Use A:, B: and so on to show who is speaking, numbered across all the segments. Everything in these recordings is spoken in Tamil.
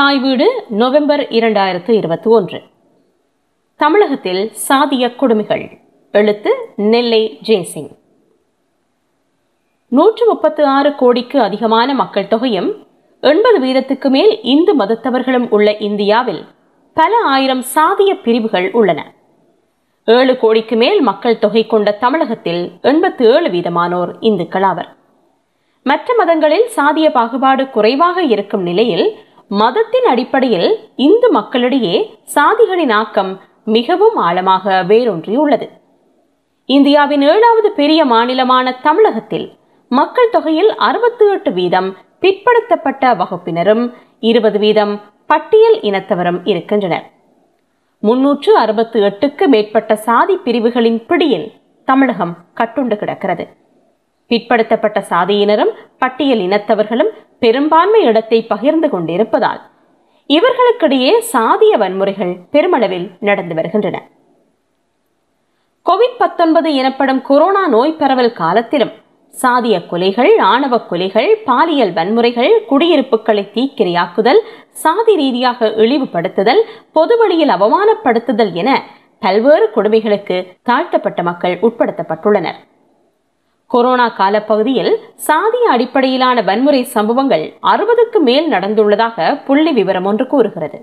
A: தாய் வீடு நவம்பர் இரண்டாயிரத்து இருபத்தி ஒன்று தமிழகத்தில் சாதிய கொடுமைகள். எழுத்து நெல்லை ஜெய்சிங். நூற்று முப்பத்து ஆறு கோடிக்கு அதிகமான மக்கள் தொகையும் எண்பது வீதத்துக்கு மேல் இந்து மதத்தவர்களும் உள்ள இந்தியாவில் பல ஆயிரம் சாதிய பிரிவுகள் உள்ளன. ஏழு கோடிக்கு மேல் மக்கள் தொகை கொண்ட தமிழகத்தில் எண்பத்து ஏழு வீதமானோர் இந்துக்கள் ஆவர். மற்ற மதங்களில் சாதிய பாகுபாடு குறைவாக இருக்கும் நிலையில் மதத்தின் அடிப்படையில் இந்து மக்களிடையே சாதிகளின் ஆக்கம் மிகவும் ஆழமாக வேரூன்றியுள்ளது இந்தியாவின் ஏழாவது பெரிய மாநிலமான தமிழகத்தில் மக்கள் தொகையில் அறுபத்தி எட்டு வீதம் பிற்படுத்தப்பட்ட வகுப்பினரும் இருபது வீதம் பட்டியல் இனத்தவரும் இருக்கின்றனர். முன்னூற்று அறுபத்து எட்டுக்கு மேற்பட்ட சாதி பிரிவுகளின் பிடியில் தமிழகம் கட்டுண்டு கிடக்கிறது. பிற்படுத்தப்பட்ட சாதியினரும் பட்டியல் இனத்தவர்களும் பெரும்பான்மை இடத்தை பகிர்ந்து கொண்டிருப்பதால் இவர்களுக்கிடையே சாதிய வன்முறைகள் பெருமளவில் நடந்து வருகின்றன. கோவிட் பத்தொன்பது எனப்படும் கொரோனா நோய் பரவல் காலத்திலும் சாதிய கொலைகள் ஆணவ கொலைகள் பாலியல் வன்முறைகள் குடியிருப்புகளை தீக்கிரையாக்குதல் சாதி ரீதியாக இழிவுபடுத்துதல் பொது வழியில் அவமானப்படுத்துதல் என பல்வேறு கொடுமைகளுக்கு தாழ்த்தப்பட்ட மக்கள் உட்படுத்தப்பட்டுள்ளனர். கொரோனா காலப்பகுதியில் சாதிய அடிப்படையிலான வன்முறை சம்பவங்கள் அறுபதுக்கு மேல் நடந்துள்ளதாக புள்ளி விவரம் ஒன்று கூறுகிறது.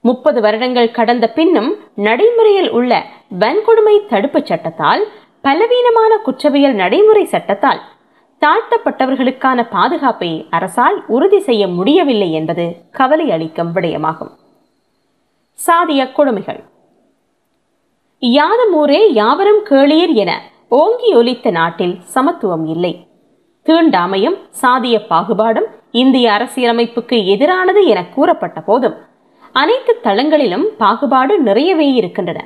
A: முப்பது வருடங்கள் கடந்த பின்னும் நடைமுறையில் உள்ள வன்கொடுமை தடுப்புச் சட்டத்தால் பலவீனமான குற்றவியல் நடைமுறை சட்டத்தால் தாழ்த்தப்பட்டவர்களுக்கான பாதுகாப்பை அரசால் உறுதி செய்ய முடியவில்லை என்பது கவலை அளிக்கும் விடயமாகும். சாதிய கொடுமைகள். யாதமூரே யாவரும் கேளீர் என ஓங்கி ஒலித்த நாட்டில் சமத்துவம் இல்லை. தீண்டாமையும் சாதிய பாகுபாடும் இந்திய அரசியலமைப்புக்கு எதிரானது என கூறப்பட்ட போதும் அனைத்து தளங்களிலும் பாகுபாடு நிறையவே இருக்கின்றன.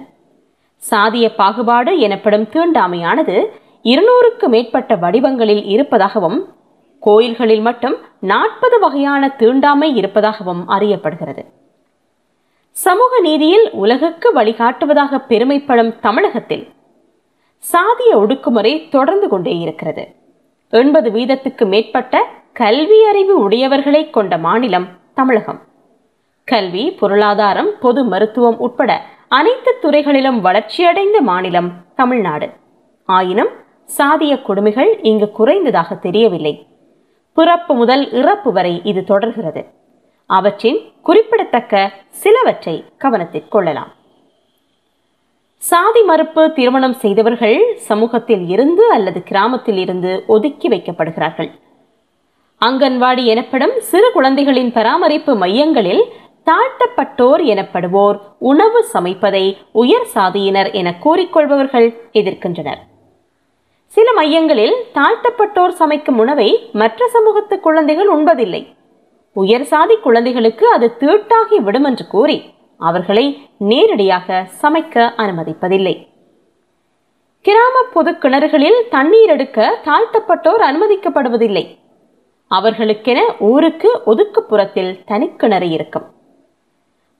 A: சாதிய பாகுபாடு எனப்படும் தீண்டாமையானது இருநூறுக்கு மேற்பட்ட வடிவங்களில் இருப்பதாகவும் கோயில்களில் மட்டும் நாற்பது வகையான தீண்டாமை இருப்பதாகவும் அறியப்படுகிறது. சமூக நீதியில் உலகுக்கு வழிகாட்டுவதாக பெருமைப்படும் தமிழகத்தில் சாதிய ஒடுக்குமுறை தொடர்ந்து கொண்டே இருக்கிறது. எண்பது வீதத்துக்கு மேற்பட்ட கல்வி அறிவு உடையவர்களை கொண்ட மாநிலம் தமிழகம். கல்வி பொருளாதாரம் பொது மருத்துவம் உட்பட அனைத்து துறைகளிலும் வளர்ச்சியடைந்த மாநிலம் தமிழ்நாடு. ஆயினும் சாதிய கொடுமைகள் இங்கு குறைந்ததாக தெரியவில்லை. பிறப்பு முதல் இறப்பு வரை இது தொடர்கிறது. அவற்றின் குறிப்பிடத்தக்க சிலவற்றை கவனத்தில் கொள்ளலாம். சாதி மறுப்பு திருமணம் செய்தவர்கள் சமூகத்தில் இருந்து அல்லது கிராமத்தில் இருந்து ஒதுக்கி வைக்கப்படுகிறார்கள். அங்கன்வாடி எனப்படும் சிறு குழந்தைகளின் பராமரிப்பு மையங்களில் தாழ்த்தப்பட்டோர் எனப்படுவோர் உணவு சமைப்பதை உயர் சாதியினர் என கூறிக்கொள்பவர்கள் எதிர்க்கின்றனர். சில மையங்களில் தாழ்த்தப்பட்டோர் சமைக்கும் உணவை மற்ற சமூகத்து குழந்தைகள் உண்பதில்லை. உயர் சாதி குழந்தைகளுக்கு அது தீட்டாகி விடும் என்று கூறி அவர்களை நேரடியாக சமைக்க அனுமதிப்பதில்லை. கிராம பொது கிணறுகளில் தண்ணீர் எடுக்க தாழ்த்தப்பட்டோர் அனுமதிக்கப்படுவதில்லை. அவர்களுக்கென ஊருக்கு ஒதுக்குப்புறத்தில் தனிக்கிணறு இருக்கும்.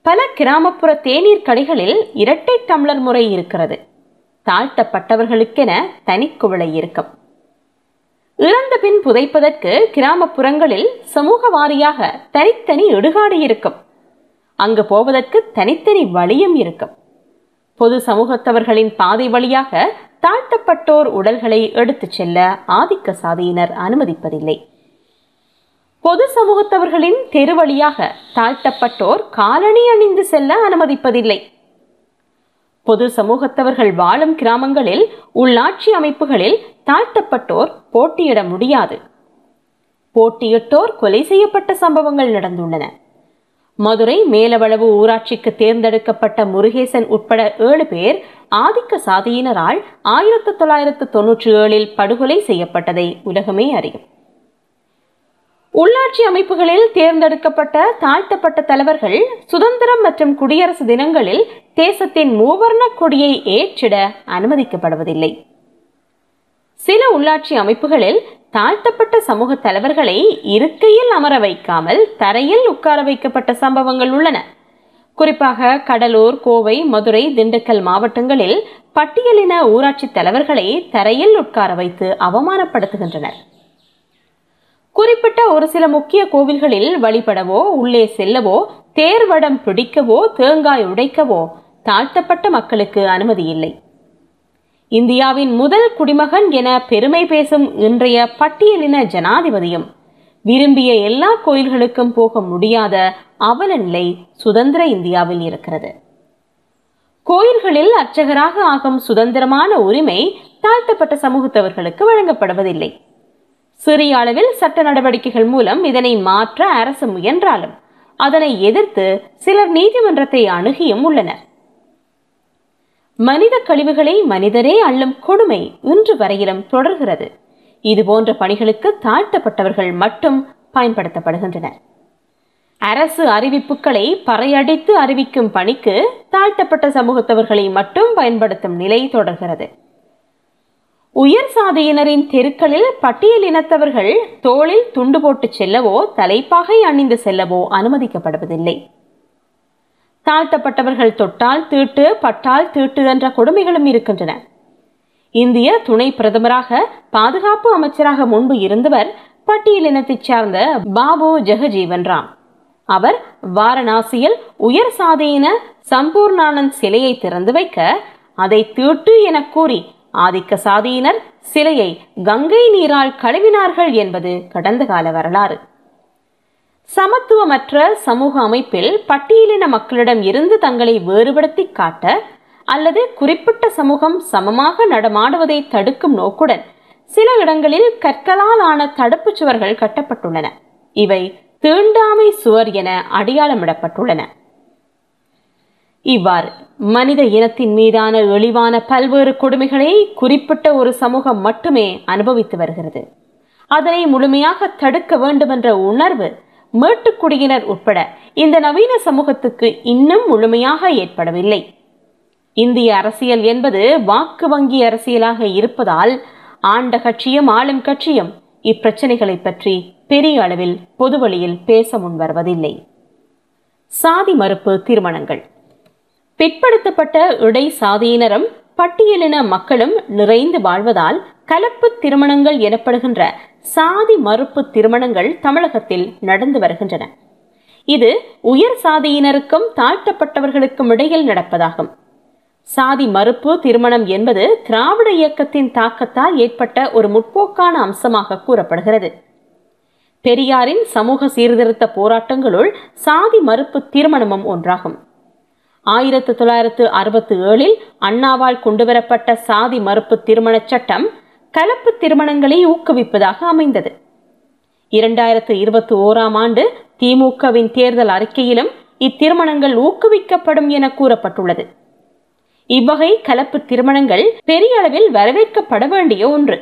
A: பல கிராமப்புற தேநீர் கடைகளில் இரட்டை டம்ளர் முறை இருக்கிறது. தாழ்த்தப்பட்டவர்களுக்கென தனிக்குவளை இருக்கும். இறந்த பின் புதைப்பதற்கு கிராமப்புறங்களில் சமூக வாரியாக தனித்தனி இடுகாடு இருக்கும். அங்கு போவதற்கு தனித்தனி வழியும் இருக்கும். பொது சமூகத்தவர்களின் பாதை வழியாக தாழ்த்தப்பட்டோர் உடல்களை எடுத்துச் செல்ல ஆதிக்க சாதியினர் அனுமதிப்பதில்லை. பொது சமூகத்தவர்களின் தெரு வழியாக தாழ்த்தப்பட்டோர் காலணி அணிந்து செல்ல அனுமதிப்பதில்லை. பொது சமூகத்தவர்கள் வாழும் கிராமங்களில் உள்ளாட்சி அமைப்புகளில் தாழ்த்தப்பட்டோர் போட்டியிட முடியாது. போட்டியிட்டோர் கொலை செய்யப்பட்ட சம்பவங்கள் நடந்துள்ளன. மதுரை மேலவளவு ஊராட்சிக்கு தேர்ந்தெடுக்கப்பட்ட முருகேசன் உட்பட ஏழு பேர் ஆதிக்க சாதியினரால் ஆயிரத்தி தொள்ளாயிரத்து தொன்னூற்றி ஏழில் படுகொலை செய்யப்பட்டதை உலகமே அறியும். உள்ளாட்சி அமைப்புகளில் தேர்ந்தெடுக்கப்பட்ட தாழ்த்தப்பட்ட தலைவர்கள் சுதந்திரம் மற்றும் குடியரசு தினங்களில் தேசத்தின் மூவர்ண கொடியை ஏற்றிட அனுமதிக்கப்படுவதில்லை. சில உள்ளாட்சி அமைப்புகளில் தாழ்த்தப்பட்ட சமூக தலைவர்களை இருக்கையில் அமர வைக்காமல் தரையில் உட்கார வைக்கப்பட்ட சம்பவங்கள் உள்ளன. குறிப்பாக கடலூர் கோவை மதுரை திண்டுக்கல் மாவட்டங்களில் பட்டியலின ஊராட்சி தலைவர்களை தரையில் உட்கார வைத்து அவமானப்படுத்துகின்றனர். குறிப்பிட்ட ஒரு சில முக்கிய கோவில்களில் வழிபடவோ உள்ளே செல்லவோ தேர்வடம் பிடிக்கவோ தேங்காய் உடைக்கவோ தாழ்த்தப்பட்ட மக்களுக்கு அனுமதி இல்லை. இந்தியாவின் முதல் குடிமகன் என பெருமை பேசும் இன்றைய பட்டியலின ஜனாதிபதியும் விரும்பிய எல்லா கோயில்களுக்கும் போக முடியாத அவல நிலை சுதந்திர இந்தியாவில் இருக்கிறது. கோயில்களில் அர்ச்சகராக ஆகும் சுதந்திரமான உரிமை தாழ்த்தப்பட்ட சமூகத்தவர்களுக்கு வழங்கப்படுவதில்லை. சிறிய அளவில் சட்ட நடவடிக்கைகள் மூலம் இதனை மாற்ற அரசு முயன்றாலும் அதனை எதிர்த்து சிலர் நீதிமன்றத்தை அணுகியும் உள்ளனர். மனித கழிவுகளை மனிதரே அள்ளும் கொடுமை இன்று வரையிலும் தொடர்கிறது. இதுபோன்ற பணிகளுக்கு தாழ்த்தப்பட்டவர்கள் மட்டும் பயன்படுத்தப்படுகின்றனர். அரசு அறிவிப்புகளை பறையடித்து அறிவிக்கும் பணிக்கு தாழ்த்தப்பட்ட சமூகத்தவர்களை மட்டும் பயன்படுத்தும் நிலை தொடர்கிறது. உயர் சாதியினரின் தெருக்களில் பட்டியல் இனத்தவர்கள் தோளில் துண்டு போட்டு செல்லவோ தலைப்பாகை அணிந்து செல்லவோ அனுமதிக்கப்படுவதில்லை. தாழ்த்தப்பட்டவர்கள் தொட்டால் தீட்டு பட்டால் தீட்டு என்ற கொடுமைகளும் இருக்கின்றன. இந்திய துணை பிரதமராக பாதுகாப்பு அமைச்சராக முன்பு இருந்தவர் பட்டியலினத்தைச் சார்ந்த பாபு ஜெகஜீவன் ராம். அவர் வாரணாசியில் உயர் சாதியின சம்பூர்ணானந்த் சிலையை திறந்து வைக்க அதை தீட்டு என கூறி ஆதிக்க சாதியினர் சிலையை கங்கை நீரால் கழுவினார்கள் என்பது கடந்த கால வரலாறு. சமத்துவமற்ற சமூக அமைப்பில் பட்டியலின மக்களிடம் இருந்து தங்களை வேறுபடுத்தி காட்ட அல்லது குறிப்பிட்ட சமூகம் சமமாக நடமாடுவதை தடுக்கும் நோக்குடன் சில இடங்களில் கற்களால் ஆன தடுப்பு சுவர்கள் கட்டப்பட்டுள்ளன. இவை தீண்டாமை சுவர் என அடையாளமிடப்பட்டுள்ளன. இவ்வாறு மனித இனத்தின் மீதான இழிவான பல்வேறு கொடுமைகளை குறிப்பிட்ட ஒரு சமூகம் மட்டுமே அனுபவித்து வருகிறது. அதனை முழுமையாக தடுக்க வேண்டுமென்ற உணர்வு மேட்டுக்குடியினர் உட்பட இந்த நவீன சமூகத்துக்கு இன்னும் முழுமையாக ஏற்படவில்லை. இந்திய அரசியல் என்பது வாக்கு வங்கி அரசியலாக இருப்பதால் ஆண்ட கட்சியும் ஆளும் கட்சியும் இப்பிரச்சனைகளை பற்றி பெரிய அளவில் பொதுவழியில் பேச முன்வருவதில்லை. சாதி மறுப்பு திருமணங்கள். பிற்படுத்தப்பட்ட இடை சாதியினரும் பட்டியலின மக்களும் நிறைந்து வாழ்வதால் கலப்பு திருமணங்கள் எனப்படுகின்ற சாதி மறுப்பு திருமணங்கள் தமிழகத்தில் நடந்து வருகின்றன. இது உயர் சாதியினருக்கும் தாழ்த்தப்பட்டவர்களுக்கும் இடையில் நடப்பதாகும். சாதி மறுப்பு திருமணம் என்பது திராவிட இயக்கத்தின் தாக்கத்தால் ஏற்பட்ட ஒரு முற்போக்கான அம்சமாக கூறப்படுகிறது. பெரியாரின் சமூக சீர்திருத்த போராட்டங்களுள் சாதி மறுப்பு திருமணமும் ஒன்றாகும். ஆயிரத்து தொள்ளாயிரத்து அறுபத்தி ஏழில் அண்ணாவால் கொண்டுவரப்பட்ட சாதி மறுப்பு திருமணச் சட்டம் கலப்பு திருமணங்களை ஊக்குவிப்பதாக அமைந்தது. இரண்டாயிரத்து இருபத்தி ஓராம் ஆண்டு திமுகவின் தேர்தல் அறிக்கையிலும் இத்திருமணங்கள் ஊக்குவிக்கப்படும் என கூறப்பட்டுள்ளது. இவ்வகை கலப்பு திருமணங்கள் பெரிய அளவில் வரவேற்கப்பட வேண்டிய ஒன்று.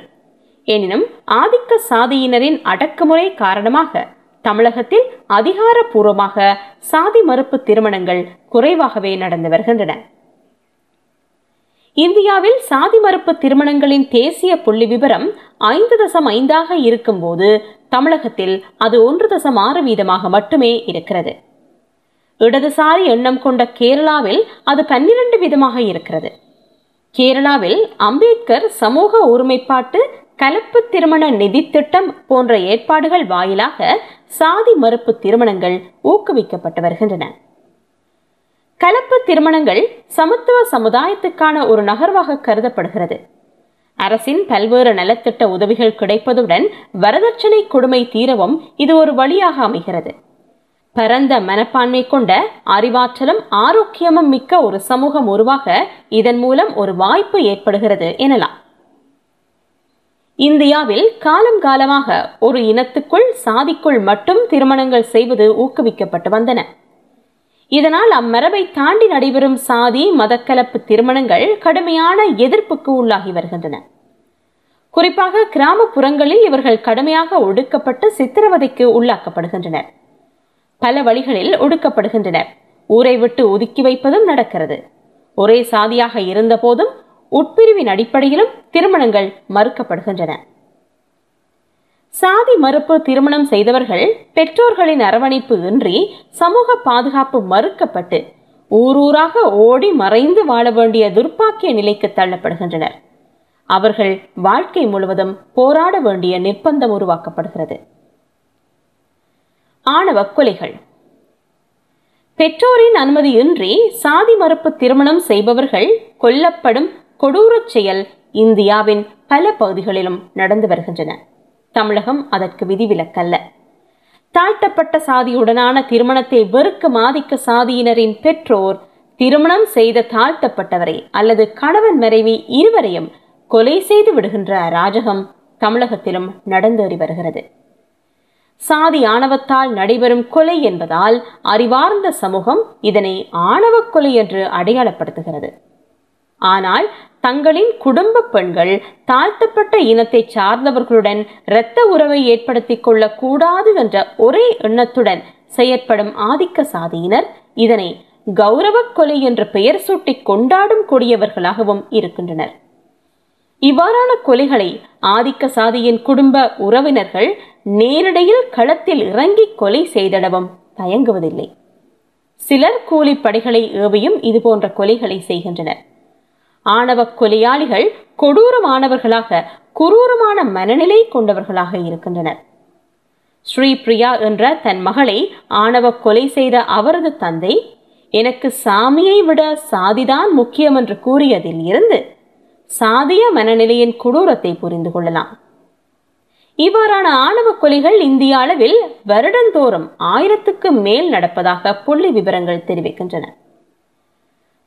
A: எனினும் ஆதிக்க சாதியினரின் அடக்குமுறை காரணமாக தமிழகத்தில் அதிகாரப்பூர்வமாக சாதி மறுப்பு திருமணங்கள் குறைவாகவே நடந்து வருகின்றன. இந்தியாவில் சாதி மறுப்பு திருமணங்களின் தேசிய புள்ளி விவரம் ஐந்து தசம் ஐந்தாக இருக்கும்போது தமிழகத்தில் அது ஒன்று தசம் ஆறு வீதமாக மட்டுமே இருக்கிறது. இடதுசாரி எண்ணம் கொண்ட கேரளாவில் அது பன்னிரண்டு வீதமாக இருக்கிறது. கேரளாவில் அம்பேத்கர் சமூக ஒருமைப்பாட்டு கலப்பு திருமண நிதி திட்டம் போன்ற ஏற்பாடுகள் வாயிலாக சாதி மறுப்பு திருமணங்கள் ஊக்குவிக்கப்பட்டு வருகின்றன. கலப்பு திருமணங்கள் சமத்துவ சமுதாயத்துக்கான ஒரு நகர்வாக கருதப்படுகிறது. அரசின் பல்வேறு நலத்திட்ட உதவிகள் கிடைப்பதுடன் வரதட்சணை கொடுமை தீரவும் இது ஒரு வழியாக அமைகிறது. பரந்த மனப்பான்மை கொண்ட அறிவாற்றலும் ஆரோக்கியமும் மிக்க ஒரு சமூகம் உருவாக இதன் மூலம் ஒரு வாய்ப்பு ஏற்படுகிறது எனலாம். இந்தியாவில் காலம் காலமாக ஒரு இனத்துக்குள் சாதிக்குள் மட்டும் திருமணங்கள் செய்வது ஊக்குவிக்கப்பட்டு வந்தன. இதனால் அம்மரபை தாண்டி நடைபெறும் சாதி மதக்கலப்பு திருமணங்கள் கடுமையான எதிர்ப்புக்கு உள்ளாகி வருகின்றன. குறிப்பாக கிராமப்புறங்களில் இவர்கள் கடுமையாக ஒடுக்கப்பட்டு சித்திரவதைக்கு உள்ளாக்கப்படுகின்றனர். பல வழிகளில் ஒடுக்கப்படுகின்றனர். ஊரை விட்டு ஒதுக்கி வைப்பதும் நடக்கிறது. ஒரே சாதியாக இருந்தபோதும் உட்பிரிவின் அடிப்படையிலும் திருமணங்கள் மறுக்கப்படுகின்றன. சாதி மறுப்பு திருமணம் செய்தவர்கள் பெற்றோர்களின் அரவணைப்பு இன்றி சமூக பாதுகாப்பு மறுக்கப்பட்டு ஊரூராக ஓடி மறைந்து வாழ வேண்டிய துர்ப்பாக்கிய நிலைக்கு தள்ளப்படுகின்றனர். அவர்கள் வாழ்க்கை முழுவதும் போராட வேண்டிய நிர்பந்தம் உருவாக்கப்படுகிறது. ஆணவ கொலைகள். பெற்றோரின் அனுமதியின்றி சாதி மறுப்பு திருமணம் செய்பவர்கள் கொல்லப்படும் கொடூரச் செயல் இந்தியாவின் பல பகுதிகளிலும் நடந்து வருகின்றன. தமிழகம் அதற்கு விதிவிலக்கல்ல. தாழ்த்தப்பட்ட சாதியுடனான திருமணத்தை வெறுக்க மாதிக்க சாதியினரின் பெற்றோர் திருமணம் செய்த தாழ்த்தப்பட்டவரை அல்லது கணவன் மறைவி இருவரையும் கொலை செய்து விடுகின்ற அராஜகம் தமிழகத்திலும் நடந்தேறி வருகிறது. சாதி ஆணவத்தால் நடைபெறும் கொலை என்பதால் அறிவார்ந்த சமூகம் இதனை ஆணவக் கொலை என்று அடையாளப்படுத்துகிறது. ஆனால் தங்களின் குடும்ப பெண்கள் தாழ்த்தப்பட்ட இனத்தை சார்ந்தவர்களுடன் இரத்த உறவை ஏற்படுத்திக் கொள்ளக்கூடாது என்ற ஒரே எண்ணத்துடன் செயற்படும் ஆதிக்க சாதியினர். இதனை கௌரவக் கொலை என்ற பெயர் சூட்டி கொண்டாடும் கொடியவர்களாகவும் இருக்கின்றனர். இவ்வாறான கொலைகளை ஆதிக்க சாதியின் குடும்ப உறவினர்கள் நேரடியில் களத்தில் இறங்கி கொலை செய்திடவும் தயங்குவதில்லை. சிலர் கூலிப்படைகளை ஏவியும் இதுபோன்ற கொலைகளை செய்கின்றனர். ஆணவ கொலையாளிகள் கொடூரமானவர்களாக குரூரமான மனநிலை கொண்டவர்களாக இருக்கின்றனர். ஸ்ரீ பிரியா என்ற தன் மகளை ஆணவ கொலை செய்த அவரது தந்தை எனக்கு சாமியை விட சாதிதான் முக்கியம் என்று கூறியதில் இருந்து சாதிய மனநிலையின் கொடூரத்தை புரிந்து கொள்ளலாம். இவ்வாறான ஆணவ கொலைகள் இந்திய அளவில் வருடந்தோறும் ஆயிரத்துக்கு மேல் நடப்பதாக புள்ளி விவரங்கள் தெரிவிக்கின்றன.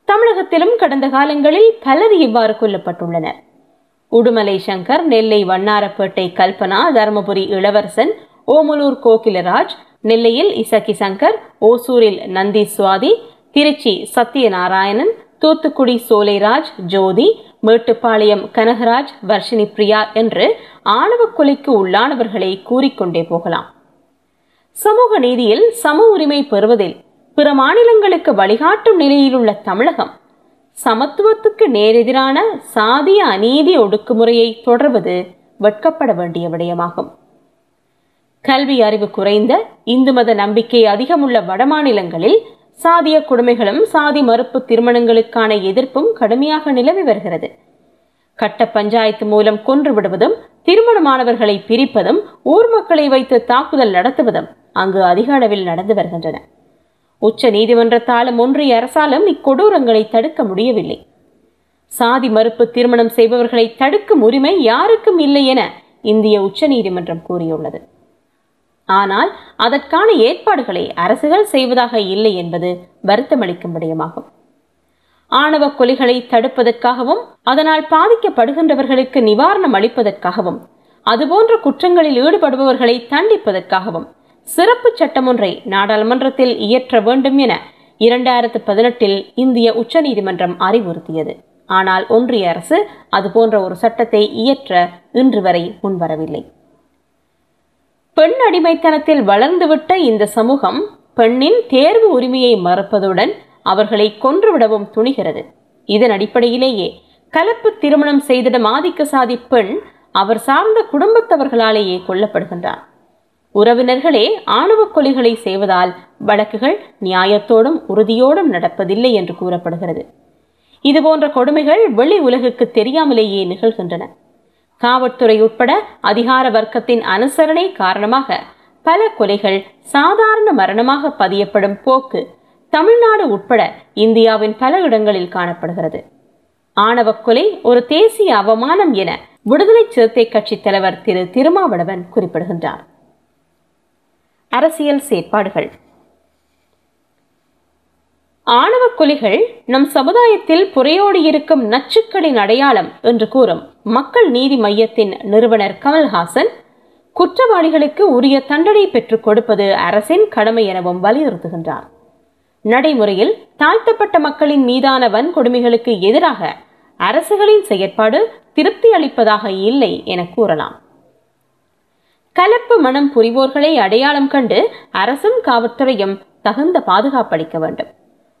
A: தமிழகத்திலும் கடந்த காலங்களில் பலர் இவ்வாறு கொல்லப்பட்டுள்ளனர். உடுமலை சங்கர் நெல்லை வண்ணாரப்பேட்டை கல்பனா தருமபுரி இளவரசன் ஓமலூர் கோகிலராஜ் நெல்லையில் இசக்கி சங்கர் ஓசூரில் நந்தி சுவாதி திருச்சி சத்யநாராயணன் தூத்துக்குடி சோலைராஜ் ஜோதி மேட்டுப்பாளையம் கனகராஜ் வர்ஷினி பிரியா என்று ஆணவ கொலைக்கு உள்ளானவர்களை கூறிக்கொண்டே போகலாம். சமூக நீதியில் சம உரிமை பெறுவதில் பிற மாநிலங்களுக்கு வழிகாட்டும் நிலையில் உள்ள தமிழகம் சமத்துவத்துக்கு நேரெதிரான சாதிய அநீதி ஒடுக்குமுறையை தொடர்வது வெட்கப்பட வேண்டிய விடயமாகும். கல்வி அறிவு குறைந்த இந்து மத நம்பிக்கை அதிகமுள்ள வடமாநிலங்களில் சாதிய கொடுமைகளும் சாதி மறுப்பு திருமணங்களுக்கான எதிர்ப்பும் கடுமையாக நிலவி வருகிறது. கட்ட பஞ்சாயத்து மூலம் கொன்று விடுவதும் திருமணமானவர்களை பிரிப்பதும் ஊர் மக்களை வைத்து தாக்குதல் நடத்துவதும் அங்கு அதிக அளவில் நடந்து வருகின்றன. உச்ச நீதிமன்றத்தாலும் ஒன்றிய அரசாலும் இக்கொடூரங்களை தடுக்க முடியவில்லை. சாதி மறுப்பு திருமணம் செய்பவர்களை தடுக்கும் உரிமை யாருக்கும் இல்லை என இந்திய உச்ச நீதிமன்றம் கூறியுள்ளது. ஆனால் அதற்கான ஏற்பாடுகளை அரசுகள் செய்வதாக இல்லை என்பது வருத்தமளிக்கும் விடயமாகும். ஆணவ கொலைகளை தடுப்பதற்காகவும் அதனால் பாதிக்கப்படுகின்றவர்களுக்கு நிவாரணம் அளிப்பதற்காகவும் அதுபோன்ற குற்றங்களில் ஈடுபடுபவர்களை தண்டிப்பதற்காகவும் சிறப்பு சட்டம் ஒன்றை நாடாளுமன்றத்தில் இயற்ற வேண்டும் என இரண்டாயிரத்து பதினெட்டில் இந்திய உச்சநீதிமன்றம் அறிவுறுத்தியது. ஆனால் ஒன்றிய அரசு அதுபோன்ற ஒரு சட்டத்தை இயற்ற இன்று வரை முன்வரவில்லை. பெண் அடிமைத்தனத்தில் வளர்ந்துவிட்ட இந்த சமூகம் பெண்ணின் தேர்வு உரிமையை மறுப்பதுடன் அவர்களை கொன்றுவிடவும் துணிகிறது. இதன் அடிப்படையிலேயே கலப்பு திருமணம் செய்திடும் ஆதிக்க சாதி பெண் அவர் சார்ந்த குடும்பத்தவர்களாலேயே கொல்லப்படுகின்றார். உறவினர்களே ஆணவ கொலைகளை செய்வதால் வழக்குகள் நியாயத்தோடும் உறுதியோடும் நடப்பதில்லை என்று கூறப்படுகிறது. இதுபோன்ற கொடுமைகள் வெளி உலகுக்கு தெரியாமலேயே நிகழ்கின்றன. காவல்துறை உட்பட அதிகார வர்க்கத்தின் அனுசரணை காரணமாக பல கொலைகள் சாதாரண மரணமாக பதியப்படும் போக்கு தமிழ்நாடு உட்பட இந்தியாவின் பல இடங்களில் காணப்படுகிறது. ஆணவ கொலை ஒரு தேசிய அவமானம் என விடுதலை சிறுத்தை கட்சி தலைவர் திரு. திருமாவளவன் குறிப்பிடுகின்றார். அரசியல் செயற்பாடுகள். ஆணவ கொலைகள் நம் சமுதாயத்தில் புறையோடி இருக்கும் நச்சுக்களின் அடையாளம் என்று கூறும் மக்கள் நீதி மையத்தின் நிறுவனர் கமல்ஹாசன் குற்றவாளிகளுக்கு உரிய தண்டனை பெற்றுக் கொடுப்பது அரசின் கடமை எனவும் வலியுறுத்துகின்றார். நடைமுறையில் தாழ்த்தப்பட்ட மக்களின் மீதான வன்கொடுமைகளுக்கு எதிராக அரசுகளின் செயற்பாடு திருப்தி அளிப்பதாக இல்லை என கூறலாம். கலப்பு மனம் புரிவோர்களை அடையாளம் கண்டு அரசும் காவல்துறையும் தகுந்த பாதுகாப்பளிக்க வேண்டும்.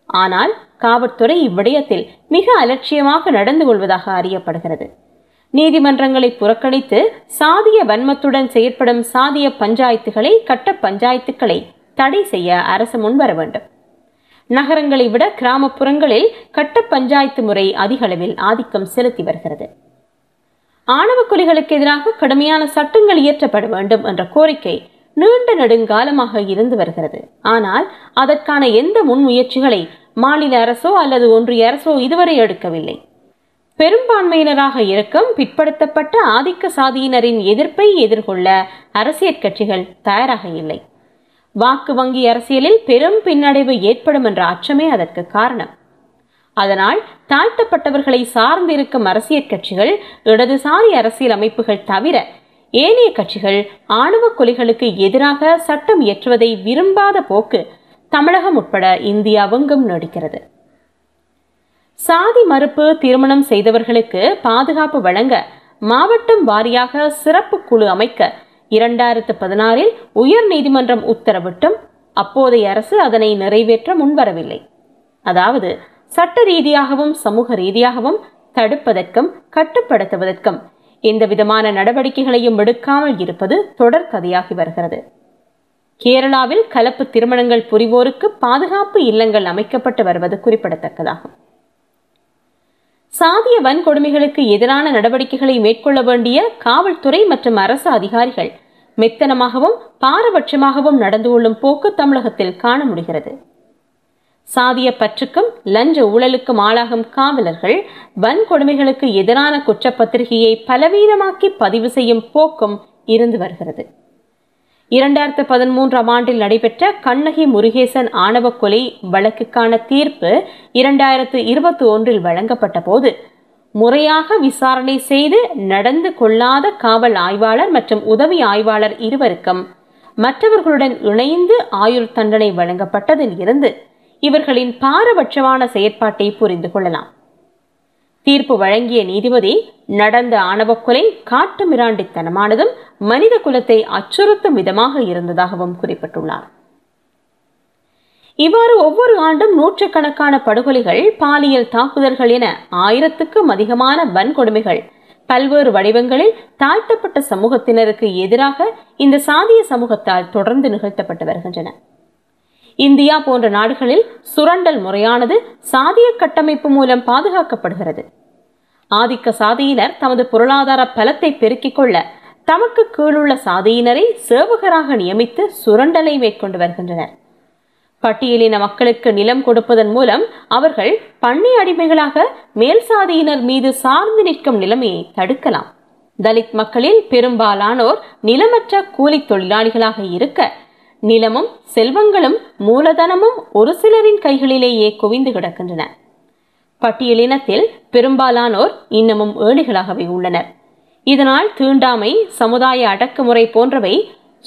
A: ஆனால் காவல்துறை இவ்விடயத்தில் மிக அலட்சியமாக நடந்து கொள்வதாக அறியப்படுகிறது. நீதிமன்றங்களை புறக்கணித்து சாதிய வன்மத்துடன் செயற்படும் சாதிய பஞ்சாயத்துகளை கட்ட பஞ்சாயத்துக்களை தடை செய்ய அரசு முன்வர வேண்டும். நகரங்களை விட கிராமப்புறங்களில் கட்ட பஞ்சாயத்து முறை அதிகளவில் ஆதிக்கம் செலுத்தி வருகிறது. ஆணவ கொலைகளுக்கு எதிராக கடுமையான சட்டங்கள் இயற்றப்பட வேண்டும் என்ற கோரிக்கை நீண்ட நெடுங்காலமாக இருந்து வருகிறது. ஆனால் அதற்கான எந்த முன்முயற்சிகளை மாநில அரசோ அல்லது ஒன்றிய அரசோ இதுவரை எடுக்கவில்லை. பெரும்பான்மையினராக இருக்கும் பிற்படுத்தப்பட்ட ஆதிக்க சாதியினரின் எதிர்ப்பை எதிர்கொள்ள அரசியல் கட்சிகள் தயாராக இல்லை. வாக்கு வங்கி அரசியலில் பெரும் பின்னடைவு ஏற்படும் என்ற அச்சமே அதற்கு காரணம். அதனால் தாழ்த்தப்பட்டவர்களை சார்ந்திருக்கும் அரசியல் கட்சிகள் இடதுசாரி அரசியல் அமைப்புகள் தவிர ஏனைய கட்சிகள் ஆணவ கொலைகளுக்கு எதிராக சட்டம் இயற்றுவதை விரும்பாத போக்கு தமிழகம் உட்பட இந்தியாவெங்கும் நடிக்கிறது. சாதி மறுப்பு திருமணம் செய்தவர்களுக்கு பாதுகாப்பு வழங்க மாவட்டம் வாரியாக சிறப்பு குழு அமைக்க இரண்டாயிரத்து பதினாறில் உயர் நீதிமன்றம் உத்தரவிட்டும். அப்போதைய அரசு அதனை நிறைவேற்ற முன்வரவில்லை. அதாவது சட்ட ரீதியாகவும் சமூக ரீதியாகவும் தடுப்பதற்கும் கட்டுப்படுத்துவதற்கும் எந்த விதமான நடவடிக்கைகளையும் எடுக்காமல் இருப்பது தொடர் கதையாகி வருகிறது. கேரளாவில் கலப்பு திருமணங்கள் புரிவோருக்கு பாதுகாப்பு இல்லங்கள் அமைக்கப்பட்டு வருவது குறிப்பிடத்தக்கதாகும். சாதிய வன்கொடுமைகளுக்கு எதிரான நடவடிக்கைகளை மேற்கொள்ள வேண்டிய காவல்துறை மற்றும் அரசு அதிகாரிகள் மெத்தனமாகவும் பாரபட்சமாகவும் நடந்து கொள்ளும் போக்கு தமிழகத்தில் காண முடிகிறது. சாதிய பற்றுக்கும் லஞ்ச ஊழலுக்கும் ஆளாகும் காவலர்கள் வன்கொடுமைகளுக்கு எதிரான குற்றப்பத்திரிகையை பலவீனமாக்கி பதிவு செய்யும் போக்கும் இருந்து வருகிறது. இரண்டாயிரத்து பதிமூன்றாம் ஆண்டில் நடைபெற்ற கண்ணகி முருகேசன் ஆணவ கொலை வழக்குக்கான தீர்ப்பு இரண்டாயிரத்து இருபத்தி ஒன்றில் வழங்கப்பட்ட போது முறையாக விசாரணை செய்து நடந்து கொள்ளாத காவல் ஆய்வாளர் மற்றும் உதவி ஆய்வாளர் இருவருக்கும் மற்றவர்களுடன் இணைந்து ஆயுள் தண்டனை வழங்கப்பட்டதில் இருந்து இவர்களின் பாரபட்சமான செயற்பாட்டை புரிந்து கொள்ளலாம். தீர்ப்பு வழங்கிய நீதிபதி நடந்த ஆணவ கொலை மனித குலத்தை அச்சுறுத்தும் விதமாக இருந்ததாகவும் குறிப்பிட்டுள்ளார். இவ்வாறு ஒவ்வொரு ஆண்டும் நூற்றுக்கணக்கான படுகொலைகள் பாலியல் தாக்குதல்கள் என ஆயிரத்துக்கும் அதிகமான வன்கொடுமைகள் பல்வேறு வடிவங்களில் தாழ்த்தப்பட்ட சமூகத்தினருக்கு எதிராக இந்த சாதிய சமூகத்தால் தொடர்ந்து நிகழ்த்தப்பட்டு வருகின்றன. இந்தியா போன்ற நாடுகளில் சுரண்டல் முறையானது சாதிய கட்டமைப்பு மூலம் பாதுகாக்கப்படுகிறது. ஆதிக்க சாதியினர் தமது பொருளாதார பலத்தை பெருக்கிக் கொள்ள தமக்கு கீழுள்ள சாதியினரை சேவகராக நியமித்து சுரண்டலை மேற்கொண்டு வருகின்றனர். பட்டியலின மக்களுக்கு நிலம் கொடுப்பதன் மூலம் அவர்கள் பண்ணை அடிமைகளாக மேல் சாதியினர் மீது சார்ந்து நிற்கும் நிலைமையை தடுக்கலாம். தலித் மக்களில் பெரும்பாலானோர் நிலமற்ற கூலி தொழிலாளிகளாக இருக்க நிலமும் செல்வங்களும் மூலதனமும் ஒரு சிலரின் கைகளிலேயே குவிந்து கிடக்கின்றன. பட்டியலினத்தில் பெரும்பாலானோர் இன்னமும் ஏழைகளாகவே உள்ளனர். இதனால் தீண்டாமை சமுதாய அடக்குமுறை போன்றவை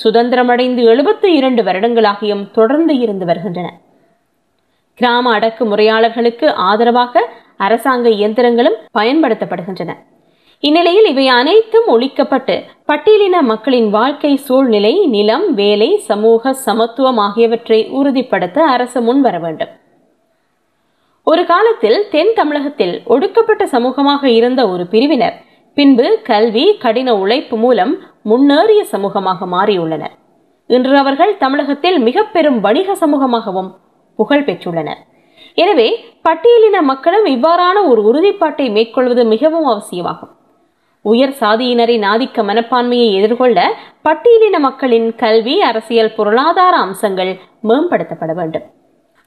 A: சுதந்திரமடைந்து எழுபத்தி இரண்டு வருடங்களாகியும் தொடர்ந்து இருந்து வருகின்றன. கிராம அடக்குமுறையாளர்களுக்கு ஆதரவாக அரசாங்க இயந்திரங்களும் பயன்படுத்தப்படுகின்றன. இந்நிலையில் இவை அனைத்தும் ஒழிக்கப்பட்டு பட்டியலின மக்களின் வாழ்க்கை சூழ்நிலை நிலம் வேலை சமூக சமத்துவம் ஆகியவற்றை உறுதிப்படுத்த அரசு முன்வர வேண்டும். ஒரு காலத்தில் தென் தமிழகத்தில் ஒடுக்கப்பட்ட சமூகமாக இருந்த ஒரு பிரிவினர் பின்பு கல்வி கடின உழைப்பு மூலம் முன்னேறிய சமூகமாக மாறியுள்ளனர். இன்று அவர்கள் தமிழகத்தில் மிக பெரும் வணிக சமூகமாகவும் புகழ் பெற்றுள்ளனர். எனவே பட்டியலின மக்களும் இவ்வாறான ஒரு உறுதிப்பாட்டை மேற்கொள்வது மிகவும் அவசியமாகும். உயர் சாதியினரின் ஆதிக்க மனப்பான்மையை எதிர்கொள்ள பட்டியலின மக்களின் கல்வி அரசியல் பொருளாதார அம்சங்கள் மேம்படுத்தப்பட வேண்டும்.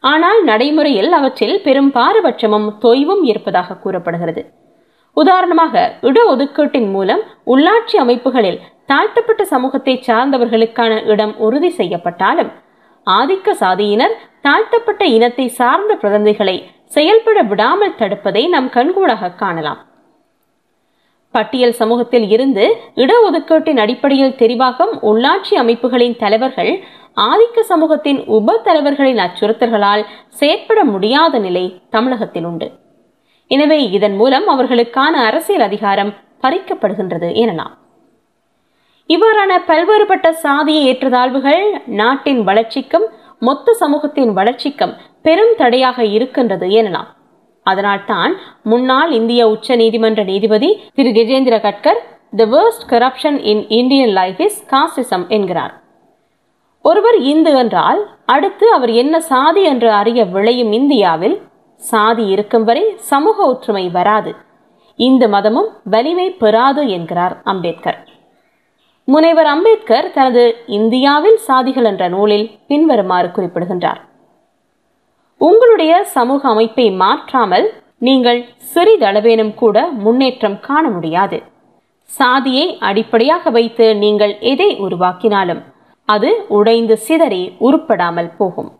A: ஆனால் நடைமுறையில் அவற்றில் பெரும் பாரபட்சமும் தொய்வும் இருப்பதாக கூறப்படுகிறது. உதாரணமாக இடஒதுக்கீட்டின் மூலம் உள்ளாட்சி அமைப்புகளில் தாழ்த்தப்பட்ட சமூகத்தை சார்ந்தவர்களுக்கான இடம் உறுதி செய்யப்பட்டாலும் ஆதிக்க சாதியினர் தாழ்த்தப்பட்ட இனத்தை சார்ந்த பிரதிநிதிகளை செயல்பட விடாமல் தடுப்பதை நாம் கண்கூடாக காணலாம். பட்டியல் சமூகத்தில் இருந்து இடஒதுக்கீட்டின் அடிப்படையில் தெரிவாகும் உள்ளாட்சி அமைப்புகளின் தலைவர்கள் ஆதிக்க சமூகத்தின் உப தலைவர்களின் அச்சுறுத்தல்களால் செயற்பட முடியாத நிலை தமிழகத்தில் உண்டு. எனவே இதன் மூலம் அவர்களுக்கான அரசியல் அதிகாரம் பறிக்கப்படுகின்றது எனலாம். இவ்வாறான பல்வேறுபட்ட சாதிய ஏற்றத்தாழ்வுகள் நாட்டின் வளர்ச்சிக்கும் மொத்த சமூகத்தின் வளர்ச்சிக்கும் பெரும் தடையாக இருக்கின்றது எனலாம். அதனால்தான் முன்னாள் இந்திய உச்ச நீதிமன்ற நீதிபதி திரு Gajendra Gadkar the worst corruption in Indian life is casteism என்கிறார். ஒருவர் இந்து என்றால் அடுத்து அவர் என்ன சாதி என்று அறிய விளையும் இந்தியாவில் சாதி இருக்கும் வரை சமூக ஒற்றுமை வராது. இந்த மதமும் வலிமை பெறாது என்கிறார் அம்பேத்கர். முனைவர் அம்பேத்கர் தனது இந்தியாவில் சாதிகள் என்ற நூலில் பின்வருமாறு குறிப்பிடுகின்றார். உங்களுடைய சமூக அமைப்பை மாற்றாமல் நீங்கள் சிறிதளவேனும் கூட முன்னேற்றம் காண முடியாது. சாதியை அடிப்படையாக வைத்து நீங்கள் எதை உருவாக்கினாலும் அது உடைந்து சிதறி உருப்படாமல் போகும்.